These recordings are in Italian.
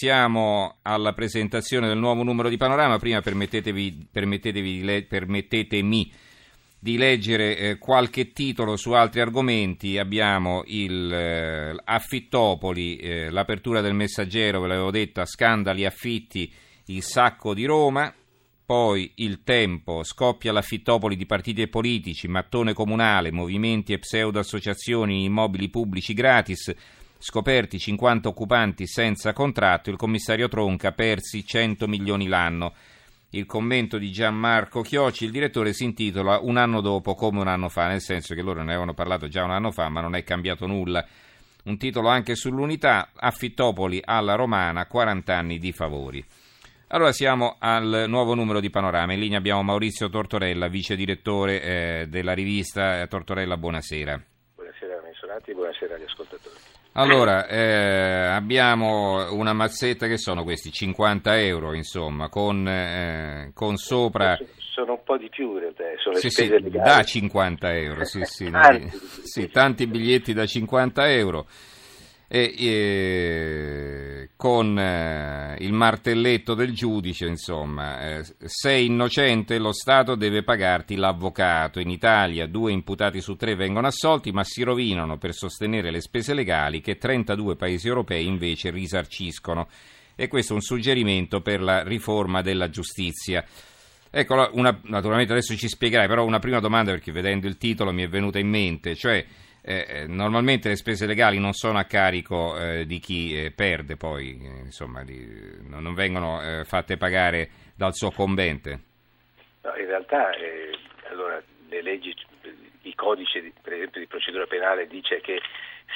siamo alla presentazione del nuovo numero di Panorama. Prima permettetevi, permettetevi, permettetemi di leggere eh, qualche titolo su altri argomenti. Abbiamo il eh, Affittopoli, eh, l'apertura del messaggero, ve l'avevo detto, scandali affitti, il sacco di Roma. Poi il tempo, scoppia l'affittopoli di partiti e politici, mattone comunale, movimenti e pseudo-associazioni immobili pubblici gratis, Scoperti 50 occupanti senza contratto, il commissario Tronca persi 100 milioni l'anno. Il commento di Gianmarco Chioci, il direttore, si intitola Un anno dopo come un anno fa, nel senso che loro ne avevano parlato già un anno fa, ma non è cambiato nulla. Un titolo anche sull'unità, Affittopoli alla Romana, 40 anni di favori. Allora siamo al nuovo numero di Panorama. In linea abbiamo Maurizio Tortorella, vice direttore eh, della rivista Tortorella. Buonasera. Buonasera Mensolati buonasera agli ascoltatori. Allora, eh, abbiamo una mazzetta che sono questi 50 euro, insomma, con, eh, con sopra... Sono un po' di più in realtà, sono sì, sì, da 50 euro, sì, sì, tanti, sì, tanti biglietti da 50 euro e, e, con eh, il martelletto del giudice, insomma, eh, sei innocente lo Stato deve pagarti l'avvocato. In Italia due imputati su tre vengono assolti, ma si rovinano per sostenere le spese legali che 32 paesi europei invece risarciscono. E questo è un suggerimento per la riforma della giustizia. Ecco, una, naturalmente adesso ci spiegherai, però una prima domanda perché vedendo il titolo mi è venuta in mente, cioè eh, eh, normalmente le spese legali non sono a carico eh, di chi eh, perde, poi eh, insomma, di, non vengono eh, fatte pagare dal suo convente. No, in realtà allora, le leggi, il codice di, per esempio di procedura penale dice che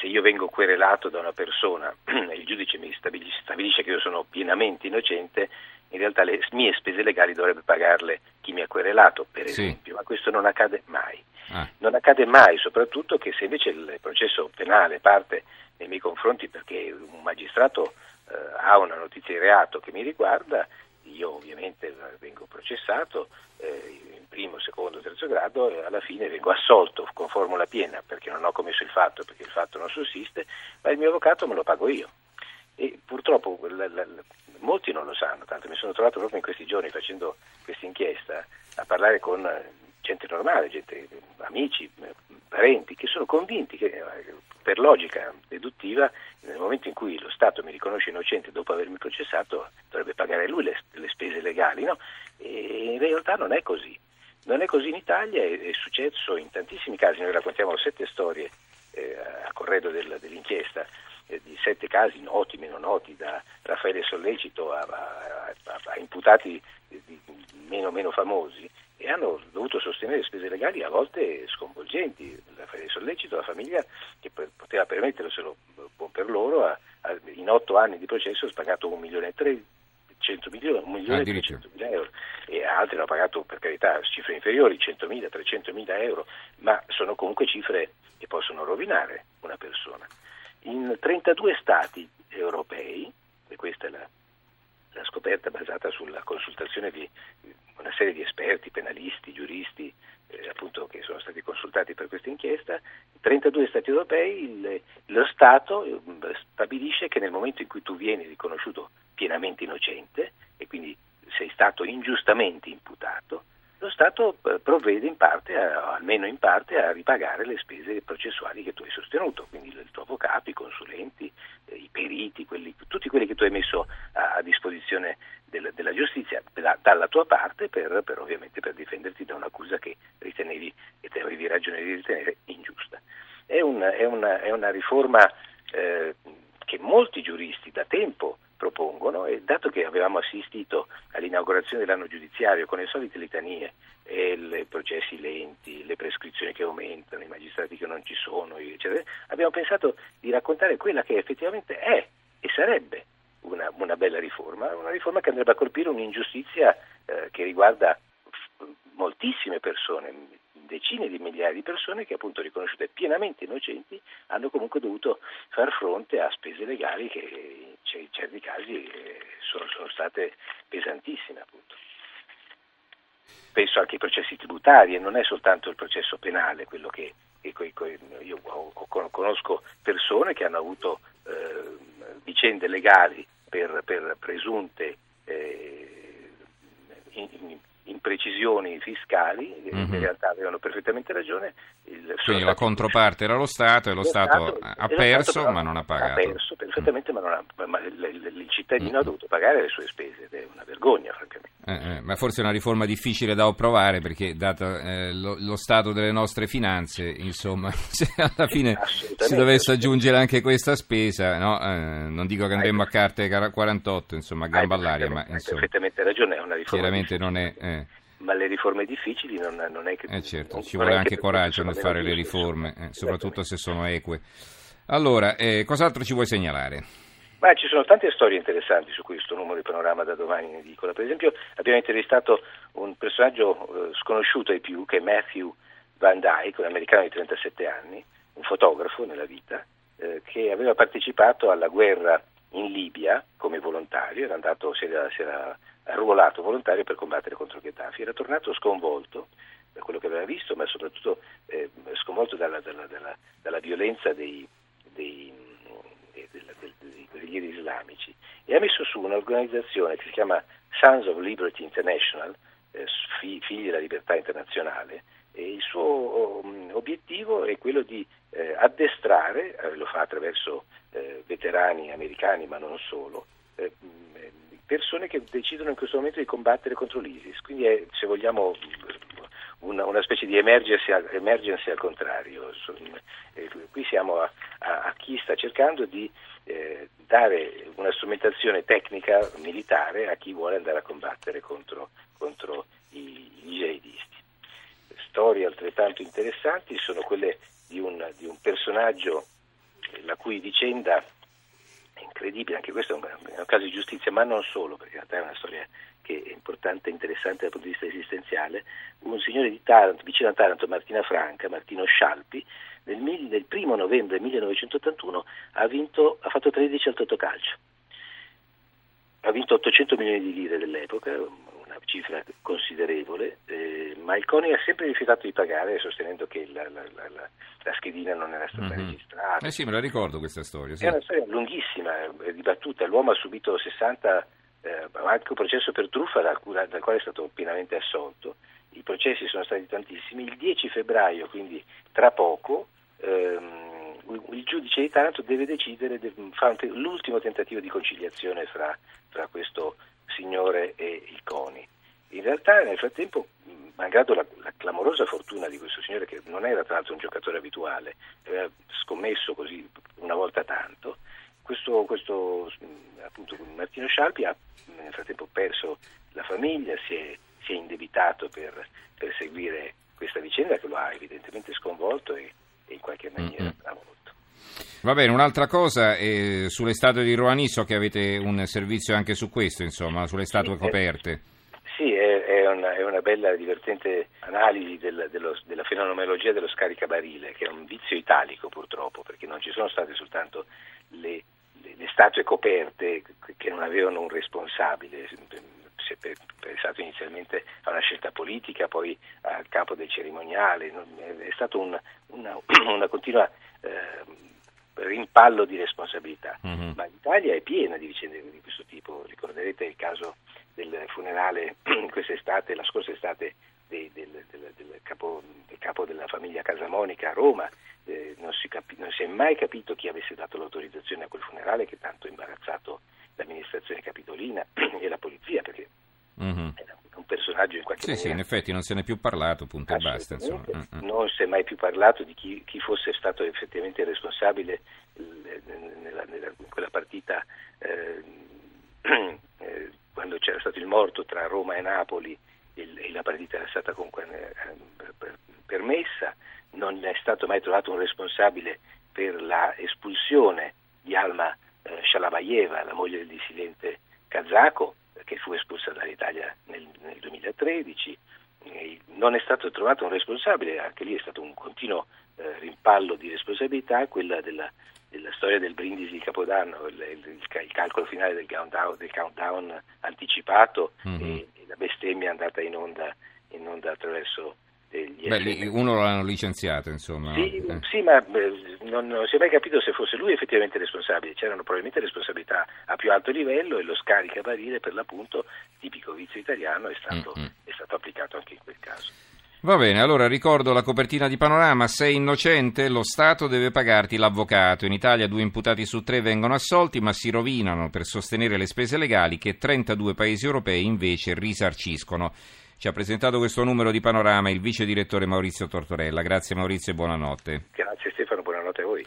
se io vengo querelato da una persona e il giudice mi stabilisce, stabilisce che io sono pienamente innocente, in realtà le mie spese legali dovrebbe pagarle chi mi ha querelato, per esempio, sì. ma questo non accade mai. Ah. Non accade mai, soprattutto che se invece il processo penale parte nei miei confronti perché un magistrato eh, ha una notizia di reato che mi riguarda, io ovviamente vengo processato eh, primo, secondo, terzo grado alla fine vengo assolto con formula piena perché non ho commesso il fatto, perché il fatto non sussiste, ma il mio avvocato me lo pago io. E purtroppo la, la, molti non lo sanno, tanto mi sono trovato proprio in questi giorni facendo questa inchiesta a parlare con gente normale, gente, amici, parenti, che sono convinti che per logica deduttiva nel momento in cui lo Stato mi riconosce innocente dopo avermi processato dovrebbe pagare lui le, le spese legali, no? E in realtà non è così. Non è così in Italia, è, è successo in tantissimi casi, noi raccontiamo sette storie eh, a corredo del, dell'inchiesta eh, di sette casi noti, meno noti, da Raffaele Sollecito a, a, a, a imputati di, di meno meno famosi e hanno dovuto sostenere spese legali a volte sconvolgenti. Raffaele Sollecito, la famiglia che poteva permetterselo per loro, in otto anni di processo ha pagato un milione e tre 100 milioni, un milione e 300 mila euro e altri hanno pagato per carità cifre inferiori, 100 mila, 300 mila euro, ma sono comunque cifre che possono rovinare una persona. In 32 stati europei, e questa è la, la scoperta basata sulla consultazione di una serie di esperti, penalisti, giuristi, eh, appunto che sono stati consultati per questa inchiesta, in 32 Stati europei il, lo Stato eh, stabilisce che nel momento in cui tu vieni riconosciuto pienamente innocente e quindi sei stato ingiustamente imputato, lo Stato eh, provvede in parte, a, almeno in parte, a ripagare le spese processuali che tu hai sostenuto, quindi il tuo avvocato, i consulenti, eh, i periti, quelli, tutti quelli che tu hai messo a, a disposizione del, della giustizia da, dalla tua parte per, per, ovviamente per difenderti da un'accusa che ritenevi e te avevi ragione di ritenere ingiusta. È, un, è, una, è una, riforma eh, che molti giuristi da tempo propongono e dato che avevamo assistito all'inaugurazione dell'anno giudiziario con le solite litanie i processi lenti, le prescrizioni che aumentano, i magistrati che non ci sono, eccetera, abbiamo pensato di raccontare quella che effettivamente è e sarebbe una, bella riforma, una riforma che andrebbe a colpire un'ingiustizia eh, che riguarda moltissime persone, decine di migliaia di persone che appunto riconosciute pienamente innocenti hanno comunque dovuto far fronte a spese legali che in certi casi eh, sono, sono state pesantissime appunto. Penso anche ai processi tributari e non è soltanto il processo penale quello che, io conosco persone che hanno avuto eh, vicende legali per, per presunte eh, in, in, imprecisioni fiscali, mm-hmm. in realtà avevano perfettamente ragione. Il, Quindi la controparte era lo Stato e lo, lo Stato, Stato, ha perso Stato, ma non ha pagato. Ha perso perfettamente, mm. ma, ha, ma il, il, cittadino mm. ha dovuto pagare le sue spese ed è una vergogna, francamente. Eh, eh, ma forse è una riforma difficile da approvare perché, dato eh, lo, lo, stato delle nostre finanze, insomma, se alla fine si dovesse aggiungere anche questa spesa, no? Eh, non dico che andremo a carte 48, insomma, a gamba all'aria, ma insomma, perfettamente ragione, è una riforma. Chiaramente non è. Eh. Ma le riforme difficili non, non è che. Eh certo, ci vuole anche coraggio nel fare le riforme, eh, soprattutto se sono eque. Allora, cos'altro ci vuoi segnalare? Ma ci sono tante storie interessanti su questo numero di panorama da domani in edicola. Per esempio abbiamo intervistato un personaggio eh, sconosciuto ai più che è Matthew Van Dyke, un americano di 37 anni, un fotografo nella vita, eh, che aveva partecipato alla guerra in Libia come volontario, era andato, si, era, si era arruolato volontario per combattere contro Gheddafi, era tornato sconvolto da quello che aveva visto, ma soprattutto eh, sconvolto dalla, dalla, dalla, dalla violenza dei, dei guerrieri islamici. E ha messo su un'organizzazione che si chiama Sons of Liberty International, eh, figli della libertà internazionale, e il suo um, obiettivo è quello di eh, addestrare, eh, lo fa attraverso eh, veterani americani ma non solo, eh, persone che decidono in questo momento di combattere contro l'ISIS, quindi è, se vogliamo una, una specie di emergency, emergency al contrario. Eh, qui siamo a, a, a, chi sta cercando di eh, dare una strumentazione tecnica militare a chi vuole andare a combattere contro, contro i, i jihadisti. Storie altrettanto interessanti sono quelle di un, di un personaggio la cui vicenda incredibile, anche questo è un, è un, caso di giustizia, ma non solo, perché in realtà è una storia che è importante e interessante dal punto di vista esistenziale, un signore di Taranto, vicino a Taranto, Martina Franca, Martino Scialpi, nel, nel primo novembre 1981 ha, vinto, ha fatto 13 al Totocalcio. Ha vinto 800 milioni di lire dell'epoca, cifra considerevole, eh, ma il CONI ha sempre rifiutato di pagare sostenendo che la, la, la, la schedina non era stata mm-hmm. registrata. Eh sì, me la ricordo questa storia. Sì. È una storia lunghissima, dibattuta, l'uomo ha subito 60 eh, anche un processo per truffa dal, dal, quale è stato pienamente assolto. I processi sono stati tantissimi. Il 10 febbraio, quindi tra poco, ehm, il giudice di Taranto deve decidere, fare l'ultimo tentativo di conciliazione fra, fra, questo signore e il CONI. In realtà nel frattempo, malgrado la, la, clamorosa fortuna di questo signore, che non era tra l'altro un giocatore abituale, aveva scommesso così una volta tanto, questo, questo appunto, Martino Scialpi ha nel frattempo perso la famiglia, si è, si è indebitato per, per, seguire questa vicenda che lo ha evidentemente sconvolto e, e in qualche maniera travolto. Va bene, un'altra cosa è sulle statue di Rouhani, so che avete un servizio anche su questo, insomma, sulle statue sì, coperte. È, sì, è, una, bella e divertente analisi del, dello, della fenomenologia dello scaricabarile, che è un vizio italico purtroppo, perché non ci sono state soltanto le le statue coperte che non avevano un responsabile, si è pensato inizialmente a una scelta politica, poi al capo del cerimoniale, è stato un, una, una, continua eh, rimpallo di responsabilità. Mm-hmm. Ma l'Italia è piena di vicende di questo tipo, ricorderete il caso del funerale quest'estate, la scorsa estate del, del, del, capo, del capo della famiglia Casamonica a Roma, eh, non, si capi- non, si è mai capito chi avesse dato l'autorizzazione a quel funerale che tanto ha imbarazzato l'amministrazione capitolina e la polizia perché mm-hmm. era un personaggio in qualche sì, maniera. Sì, in effetti non se n'è più parlato, punto e basta. Mm-hmm. Non si è mai più parlato di chi, chi fosse stato effettivamente responsabile nella, nella, in quella partita eh, eh, quando c'era stato il morto tra Roma e Napoli e la partita era stata comunque eh, permessa non è stato mai trovato un responsabile per l'espulsione di Alma eh, Shalabayeva, la moglie del dissidente kazako, che fu espulsa dall'Italia nel, nel 2013. E non è stato trovato un responsabile, anche lì è stato un continuo eh, rimpallo di responsabilità, quella della, storia del brindisi di Capodanno, il, il, il calcolo finale del countdown, del countdown anticipato mm-hmm. e, e, la bestemmia andata in onda, in onda attraverso Beh, lì uno l'hanno licenziato, insomma. Sì, eh. sì ma beh, non, non, si è mai capito se fosse lui effettivamente responsabile. C'erano probabilmente responsabilità a più alto livello e lo scaricabarile, per l'appunto, tipico vizio italiano, è stato, mm-hmm. è stato applicato anche in quel caso. Va bene, allora ricordo la copertina di Panorama, sei innocente, lo Stato deve pagarti l'avvocato. In Italia due imputati su tre vengono assolti ma si rovinano per sostenere le spese legali che 32 paesi europei invece risarciscono. Ci ha presentato questo numero di Panorama il vice direttore Maurizio Tortorella. Grazie Maurizio e buonanotte. Grazie Stefano, buonanotte a voi.